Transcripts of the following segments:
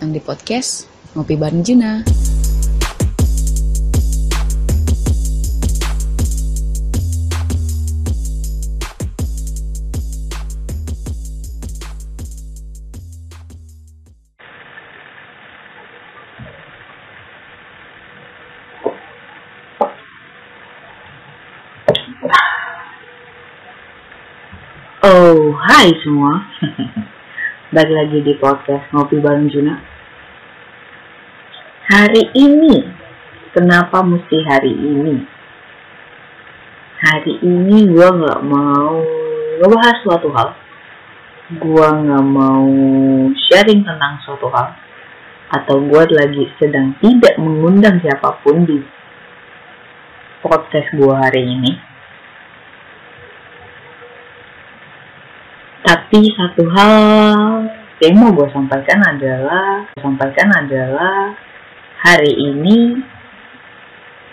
yang di podcast Ngopi Bareng Juna. Oh, hai semua. Balik lagi di podcast Ngopi Bareng Juna. Hari ini, kenapa mesti hari ini? Hari ini gue nggak mau ngebahas suatu hal. Gue nggak mau sharing tentang suatu hal. Atau gue lagi sedang tidak mengundang siapa pun di podcast gue hari ini. Tapi satu hal yang mau gue sampaikan adalah sampaikan adalah hari ini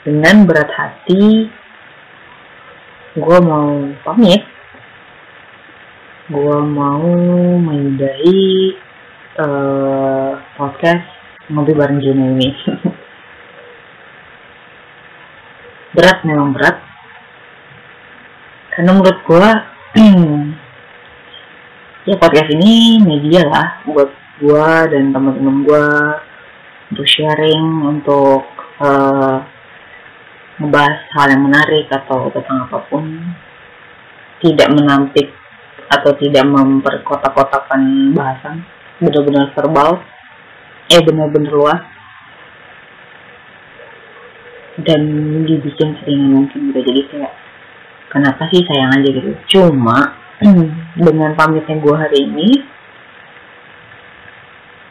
dengan berat hati gue mau pamit. Gue mau menyudahi uh, podcast ngopi bareng Juna ini. Berat memang berat. Karena menurut gue ya podcast ini media lah buat gue dan teman-teman gue untuk sharing untuk uh, ngebahas hal yang menarik atau tentang apa pun. Tidak menampik atau tidak memperkotak-kotakan bahasan. Benar-benar verbal eh benar-benar luas. Dan dibikin sering mungkin gitu jadi kayak kenapa sih sayang aja gitu? Cuma dengan pamitnya gue hari ini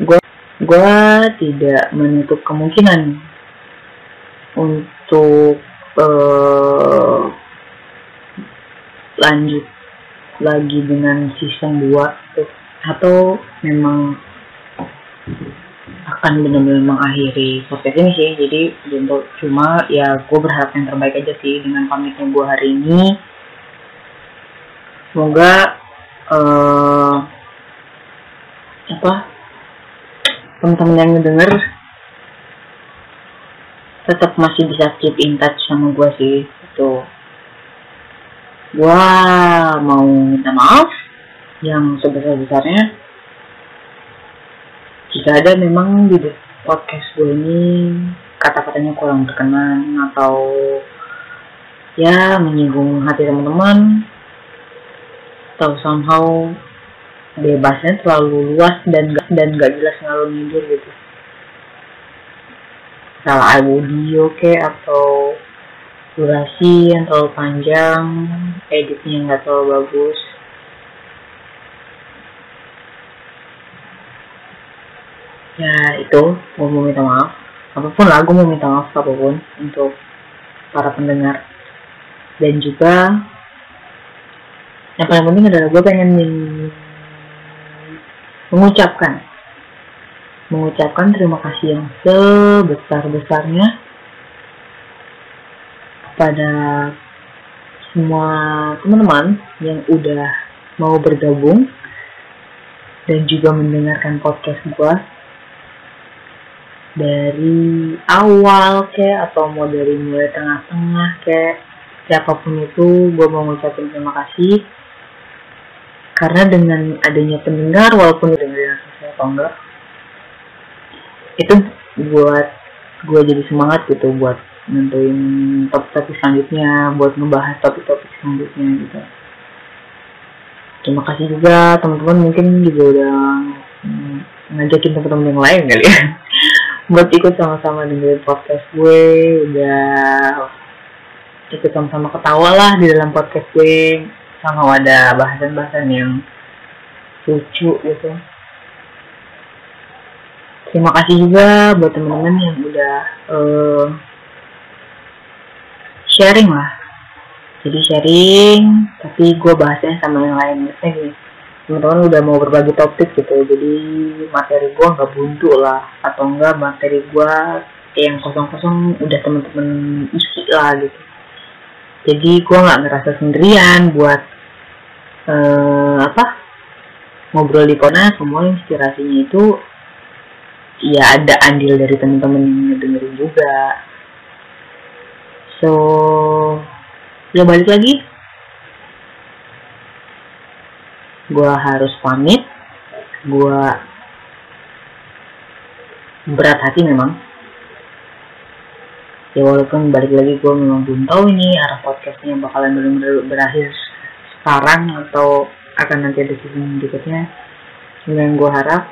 gue gue tidak menutup kemungkinan untuk uh, lanjut lagi dengan season 2 atau memang akan benar-benar mengakhiri podcast ini sih. Jadi untuk cuma ya gue berharap yang terbaik aja sih dengan pamitnya gue hari ini semoga uh, apa teman-teman yang ngedenger tetap masih bisa keep in touch sama gue sih itu gue mau minta maaf yang sebesar besarnya jika ada memang di podcast gue ini kata-katanya kurang berkenan atau ya menyinggung hati teman-teman atau somehow bebasnya terlalu luas dan gak, dan gak jelas ngalur ngidur gitu. Salah audio ke atau durasi yang terlalu panjang editnya nggak terlalu bagus. Ya itu. Gue mau minta maaf. Apa pun lah gue mau minta maaf apa pun untuk para pendengar. Dan juga yang paling penting adalah gue pengen mengucapkan. Mengucapkan terima kasih yang sebesar-besarnya kepada semua teman-teman yang udah mau bergabung dan juga mendengarkan podcast gue dari awal kayak atau mau dari mulai tengah-tengah kayak siapa pun itu gue mau ngucapin terima kasih karena dengan adanya pendengar walaupun dengerin saya atau enggak. Itu buat gue jadi semangat gitu buat nentuin topik-topik selanjutnya buat ngebahas topik-topik selanjutnya gitu. Terima kasih juga teman-teman mungkin juga udah ngajakin teman-teman yang lain kali ya. Buat ikut sama-sama dengerin podcast gue udah ikut sama-sama ketawa lah di dalam podcast gue sama ada bahasan-bahasan yang lucu gitu. Terima kasih juga buat teman-teman yang udah uh, sharing lah. Jadi sharing tapi gue bahasnya sama yang lain. Gini teman-teman udah mau berbagi topik gitu jadi materi gue nggak buntu lah. Atau enggak materi gue yang kosong-kosong udah teman-teman isi lah gitu jadi gue nggak ngerasa sendirian buat uh, apa ngobrol di kona semua inspirasinya itu ya ada andil dari teman-teman yang dengerin juga. So ya balik lagi. Gue harus pamit. Gue berat hati memang ya walaupun balik lagi gue memang belum tahu ini arah podcastnya bakalan benar-benar berakhir sekarang atau akan nanti ada season berikutnya. Yang gue harap.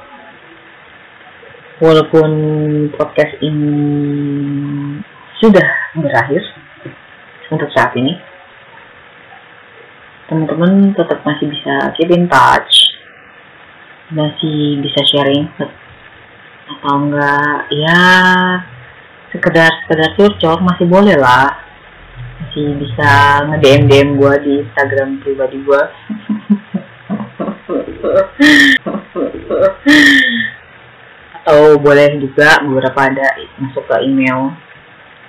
Walaupun podcast ini sudah berakhir untuk saat ini teman-teman tetap masih bisa keep in touch masih bisa sharing atau enggak ya sekedar sekedar curcol masih boleh lah. Masih bisa nge DM DM gue di Instagram pribadi gue atau boleh juga beberapa ada masuk ke email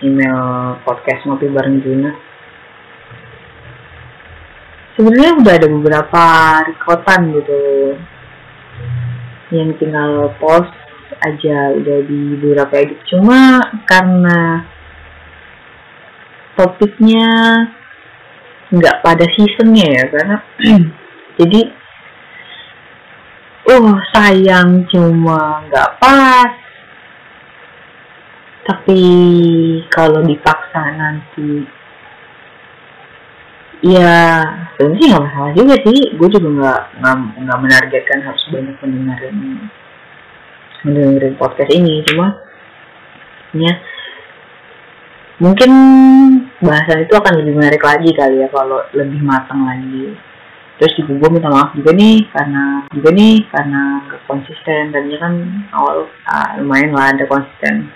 email podcast ngopi bareng Juna. Sebenarnya udah ada beberapa rekotan gitu yang tinggal post aja udah di beberapa edit cuma karena topiknya nggak pada seasonnya ya karena jadi uh sayang cuma nggak pas. Tapi kalau dipaksa nanti ya sebenarnya nggak masalah juga sih. Gue juga nggak nggak menargetkan harus banyak mendengarin mendengarin podcast ini. Cuma ya mungkin bahasan itu akan lebih menarik lagi kali ya kalau lebih matang lagi. Terus juga gue minta maaf juga nih karena juga nih karena konsisten. Tadinya kan awal ah, lumayan lah ada konsisten.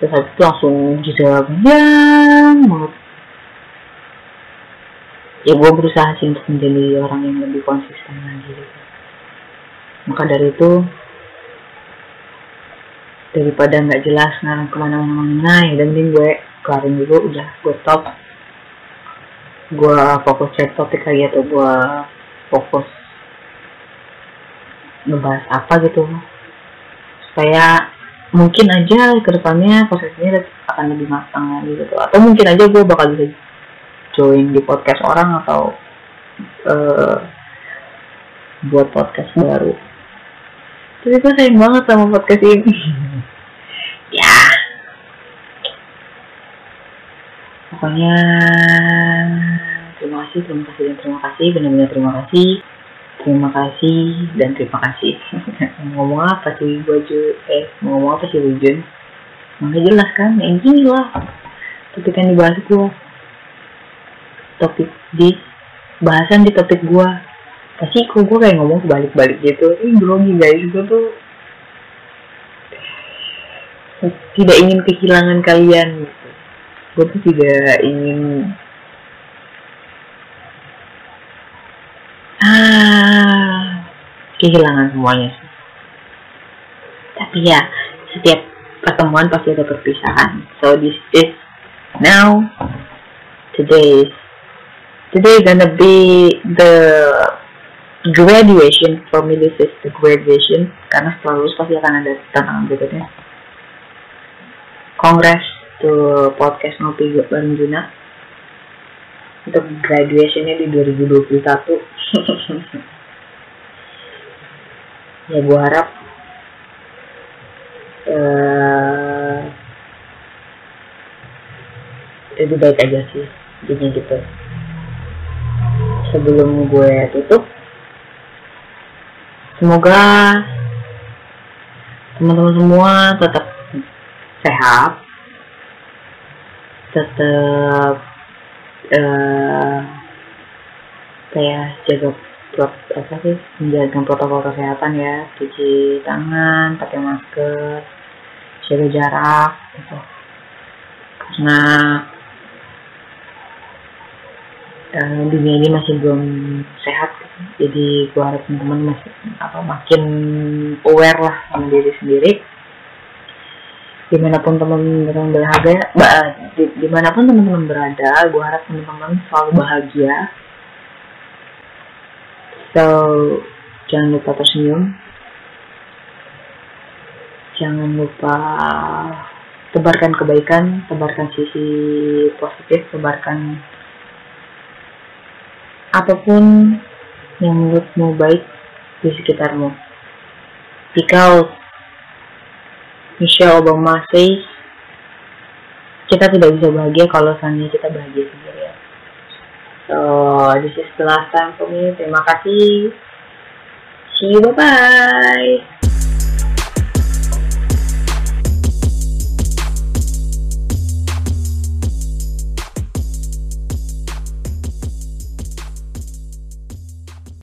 Terus habis itu langsung jeda panjang banget ya gue berusaha sih untuk menjadi orang yang lebih konsisten lagi. gitu. Maka dari itu daripada nggak jelas ngarang ke mana-mana ya dan gue kelarin dulu udah gue stop. Gue fokus cek topik lagi atau gue fokus ngebahas apa gitu. Supaya mungkin aja ke depannya prosesnya akan lebih matang lagi gitu. Atau mungkin aja gue bakal bisa join di podcast orang atau uh, buat podcast baru tapi gue sayang banget sama podcast ini. Ya. Pokoknya terima kasih terima kasih dan terima kasih. Benar-benar terima kasih. Terima kasih dan terima kasih. Mau ngomong apa sih gue eh ngomong apa sih Jun? Nggak jelas kan? Yang gini lah. Tapi kan dibahas gue topik di bahasan di topik gue pasti kok gue kayak ngomong balik-balik gitu. Ini grogi guys gue tuh. Tidak ingin kehilangan kalian gitu. gue tuh tidak ingin. Ah kehilangan semuanya sih. Tapi ya setiap pertemuan pasti ada perpisahan. So this is now. Today today gonna be the graduation for me this is the graduation karena setelah lulus pasti akan ada tantangan berikutnya. Kongres to podcast ngopi bareng Juna. Untuk graduationnya di 2021 ya gue harap uh, lebih baik aja sih jadi gitu. Sebelum gue tutup semoga teman-teman semua tetap sehat tetap uh, kayak jaga prot apa sih menjaga protokol kesehatan ya. Cuci tangan pakai masker jaga jarak gitu. Karena uh, dunia ini masih belum sehat. Jadi gue harap teman-teman masih apa makin aware lah sama diri sendiri. Di mana pun teman-teman berada di, di mana pun teman-teman berada gue harap teman-teman selalu bahagia. So jangan lupa tersenyum. Jangan lupa tebarkan kebaikan, tebarkan sisi positif, tebarkan apa pun yang menurutmu baik di sekitarmu. Because Michelle Obama says kita tidak bisa bahagia kalau seandainya kita bahagia sendirian. So, this is the last time for me. Terima kasih. See you. Bye-bye.